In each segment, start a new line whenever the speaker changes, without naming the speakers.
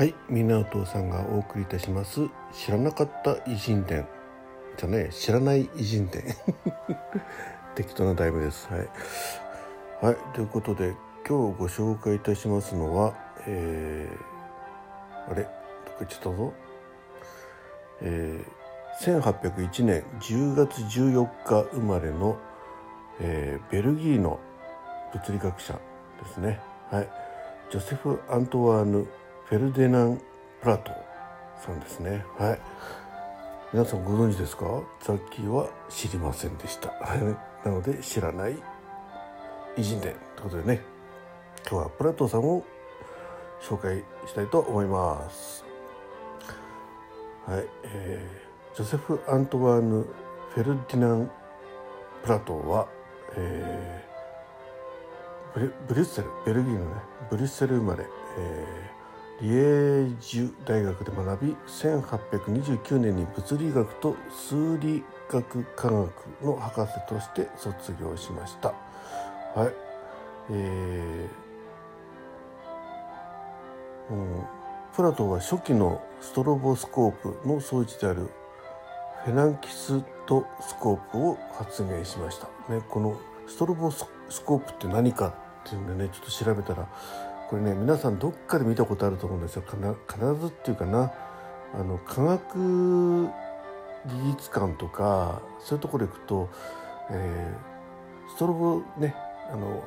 はい、港さんがお送りいたします。知らなかった偉人伝。じゃね知らない偉人伝。適当な題名です。はい、はい、ということで今日ご紹介いたしますのはえー、あれどっか行っちゃったぞ。えー、1801年10月14日生まれの、えー、ベルギーの物理学者ですね。はい。ジョセフ・アントワーヌ・フェルデナン・プラトさんですね。はい。皆さんご存知ですか？ザッキーは知りませんでした。なので知らない偉人伝ということでね。今日はプラトさんを紹介したいと思います。はい、えー、ジョセフ・アントワーヌ・フェルディナン・プラトは、えー、ブリュッセルベルギーのねブリュッセル生まれ、えーリエージュ大学で学び1829年に物理学と数理学科学の博士として卒業しました。はい。えー、うん、プラトンは初期のストロボスコープの装置であるフェナンキストスコープを発明しました、ね、このストロボスコープって何かっていうんでねちょっと調べたらこれね皆さんどっかで見たことあると思うんですよ。必ずっていうかな。あの科学技術館とかそういうところ行くと、えー、ストロボねあの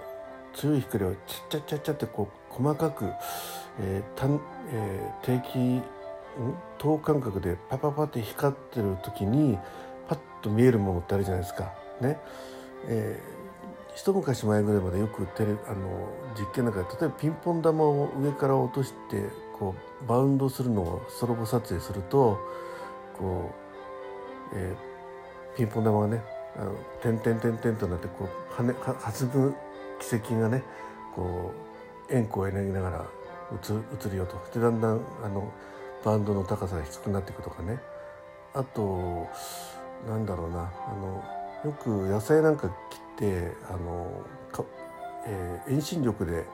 強い光をちっちゃちゃちゃってこう細かく、えーたんえー、定期等間隔でパパパって光ってる時にパッと見えるものってあるじゃないですか。ね。えー一昔前ぐらいまでよくテレあの実験なんか例えばピンポン玉を上から落としてこうバウンドするのをストロボ撮影するとこう、えー、ピンポン玉がねあの点々点々となってこうはね弾む軌跡がねこう円弧を描きながら映るよと。でだんだんあのバウンドの高さが低くなっていくとかね。あとなんだろうな。あのよく野菜なんか切ってあのか、えー、遠心力で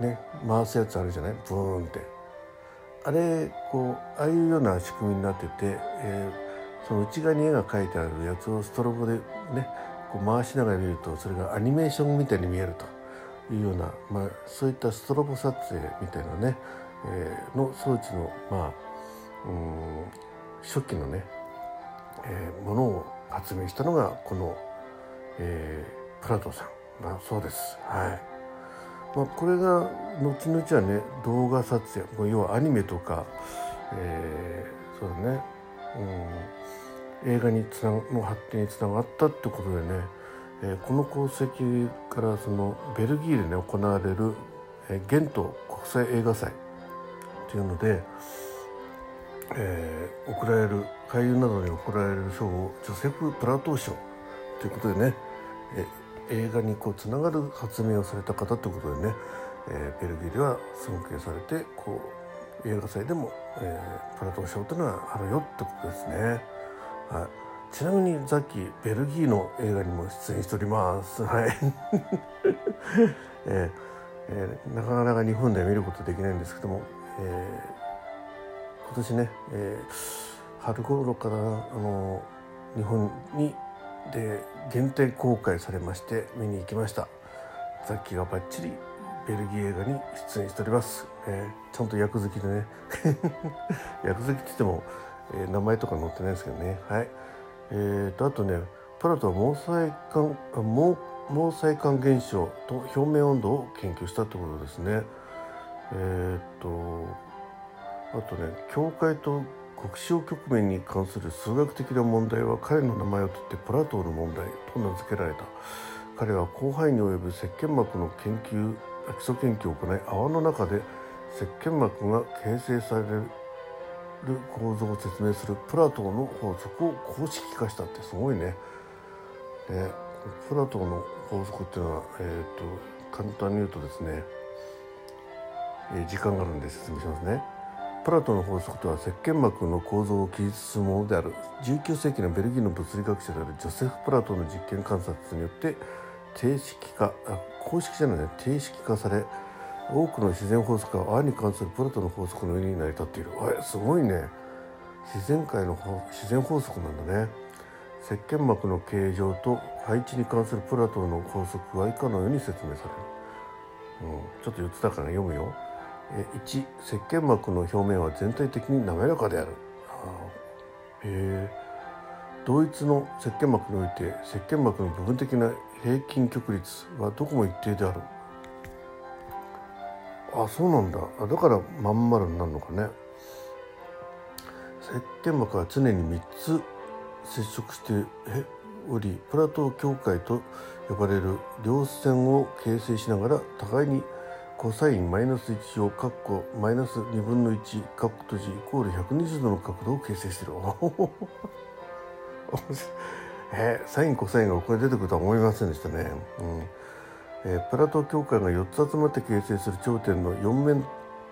ね回すやつあるじゃない？ブーンって。あれこうああいうような仕組みになってて、えー、その内側に絵が描いてあるやつをストロボでねこう回しながら見るとそれがアニメーションみたいに見えると。いうような、まあ、そういったストロボ撮影みたいなね、えー、の装置のまあうん初期のね、えー、ものを発明したのがこのえー、プラトさんだそうです。はい。まあ、これが後々はね動画撮影要はアニメとか、えー、そうだね、うん、映画につなの発展につながったってことでね、えー、この功績からそのベルギーでね行われる、えー、ゲント国際映画祭っていうので、えー、贈られる俳優などに贈られる賞をジョセフ・プラトー賞ということでね映画にこうつながる発明をされた方ということでね、えー、ベルギーでは尊敬されてこう映画祭でも、えー、プラトン賞というのはあるよってことですね。はい、ちなみにザッキーベルギーの映画にも出演しております。はい、えーえー、なかなか日本では見ることできないんですけども、えー、今年ね、えー、春頃からあの日本にで限定公開されまして見に行きました。ザッキーがバッチリベルギー映画に出演しております、えー、ちゃんと役好きでね。役好きって言っても、えー、名前とか載ってないですけどね。はい。えーとあとねプラトは毛細管毛毛細管現象と表面温度を研究したってことですね。えっ、とあとね境界と国章局面に関する数学的な問題は彼の名前を取ってプラトーの問題と名付けられた彼は広範囲に及ぶ石鹸膜の研究基礎研究を行い泡の中で石鹸膜が形成される構造を説明するプラトーの法則を公式化したってすごいね。ねプラトーの法則っていうのは、えーと、と簡単に言うとですね、えー、時間があるんで説明しますね。プラトの法則とは石鹸膜の構造を記述するものである。19世紀のベルギーの物理学者であるジョセフ・プラトの実験観察によって定式化あ公式じゃないね定式化され、多くの自然法則は泡に関するプラトの法則の上に成り立っている。えすごいね。自然界の自然法則なんだね。石鹸膜の形状と配置に関するプラトンの法則は以下のように説明される、うん、ちょっと言ってたから読むよ。1石鹸膜の表面は全体的に滑らかである。へえ同一の石鹸膜において石鹸膜の部分的な平均極率はどこも一定である。あそうなんだ。だからまん丸になるのかね。石鹸膜は常に3つ接触しておりプラトー境界と呼ばれる両線を形成しながら互いにコサインマイナス1をカッコマイナス2分の1カッコ閉じイコール120度の角度を形成しているえー、サインコサインがこれ出てくるとは思いませんでしたね、うん。えー、プラトー境界が4つ集まって形成する頂点の4面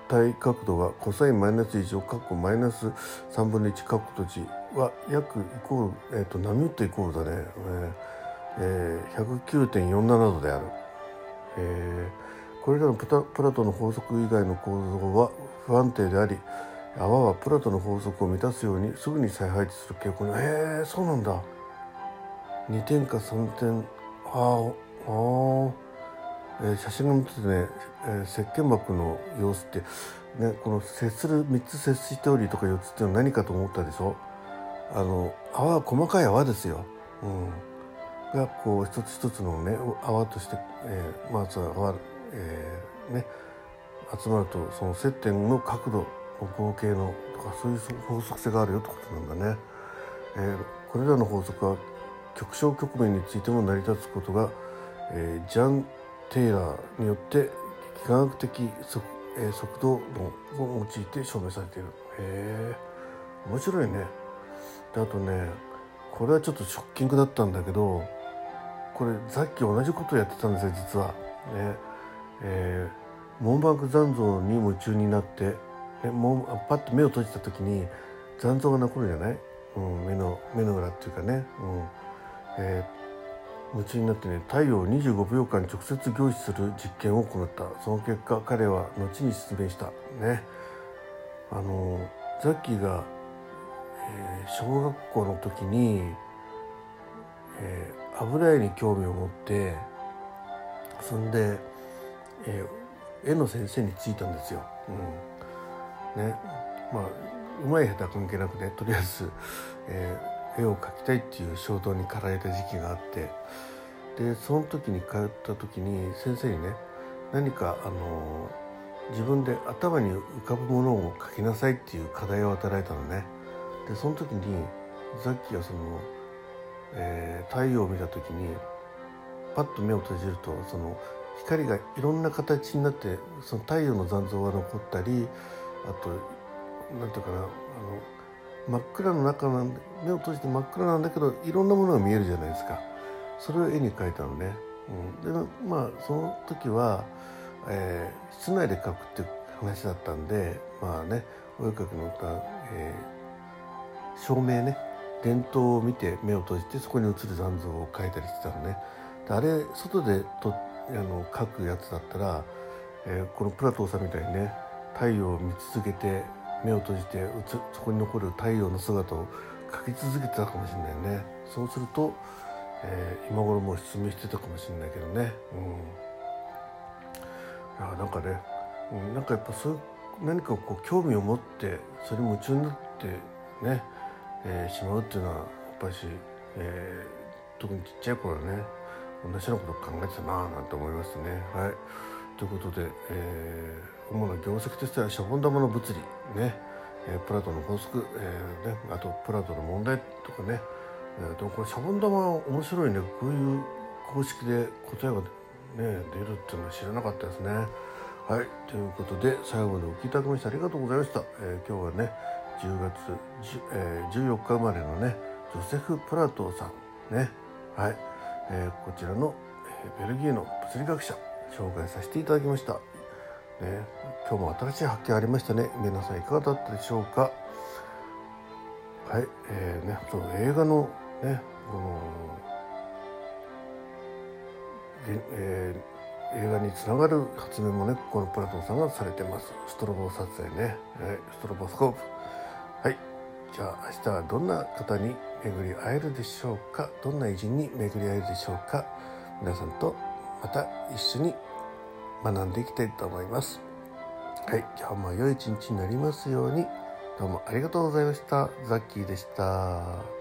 体角度はコサインマイナス1をカッコマイナス3分の1カッコ閉じは約イコール、えーと、波打ってイコールだね、えーえー、109.47度である、えーこれらのプラトの法則以外の構造は不安定であり泡はプラトの法則を満たすようにすぐに再配置する傾向にへえそうなんだ。2点か3点ああ、えー、写真が見ててね、えー、石鹸膜の様子ってねこの接する3つ接しておりとか4つっていうのは何かと思ったでしょ？あの泡は細かい泡ですよ、うん、がこう一つ一つのね泡として、えー、まずは泡えー、ね、集まるとその接点の角度の合計のとかそういう法則性があるよってことなんだね。えー、これらの法則は極小局面についても成り立つことが、えー、ジャン・テイラーによって科学的速,、えー、速度論を用いて証明されている。へえ面白いね。であとねこれはちょっとショッキングだったんだけどこれさっき同じことをやってたんですよ実は。ねえー、網膜残像に夢中になって、ね、もうパッと目を閉じた時に残像が残るじゃない、うん、目の目の裏っていうかね、うん。えー、夢中になってね太陽を25秒間直接凝視する実験を行った。その結果彼は後に説明した。ね。あのザッキーが、えー、小学校の時に、えー、油絵に興味を持ってそんでえー、絵の先生についたんですよ。うん、ねまあうまい下手関係なくねとりあえず、えー、絵を描きたいっていう衝動に駆られた時期があってでその時に通った時に先生にね何かあの自分で頭に浮かぶものを描きなさいっていう課題を与えられたのね。でその時にザッキーはその、えー、太陽を見た時にパッと目を閉じるとその光がいろんな形になってその太陽の残像が残ったりあと何ていうかなあの真っ暗の中なんで目を閉じて真っ暗なんだけどいろんなものが見えるじゃないですかそれを絵に描いたのね。うん、でまあその時は、えー、室内で描くっていう話だったんでまあねお絵描きの歌、えー、照明ね電灯を見て目を閉じてそこに映る残像を描いたりしてたのね。あれ外で撮っあの書くやつだったら、えー、このプラトーさんみたいにね太陽を見続けて目を閉じてそこに残る太陽の姿を描き続けてたかもしれないね。そうすると、えー、今頃もう失明してたかもしれないけどね。うん。いなんかね、うん、なんかやっぱそういう何かこう興味を持ってそれに夢中になってね、えー、しまうっていうのはやっぱし、えー、特にちっちゃい頃はね同じようなこと考えてたなぁなんて思いますね。はい、ということで、えー、主な業績としてはシャボン玉の物理ね、えー、プラトの法則、えーね、あとプラトの問題とかね、えー、でもこれシャボン玉面白いね。こういう公式で答えが、ね、出るっていうのは知らなかったですね。はい、ということで最後までお聞きいただきましてありがとうございました。えー、今日はね10月10、えー、14日生まれのねジョセフ・プラトーさんね。はい。えー、こちらの、えー、ベルギーの物理学者紹介させていただきました、ね、今日も新しい発見ありましたね。皆さんいかがだったでしょうか？はい、えーね、その映画のねこの、えー、映画につながる発明もねこのプラトンさんがされてます。ストロボ撮影ね、はい、ストロボスコープ。はいじゃあ明日はどんな方に巡り会えるでしょうか？どんな偉人に巡り会えるでしょうか？皆さんとまた一緒に学んでいきたいと思います。はい今日も良い一日になりますように。どうもありがとうございました。ザッキーでした。